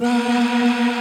Right.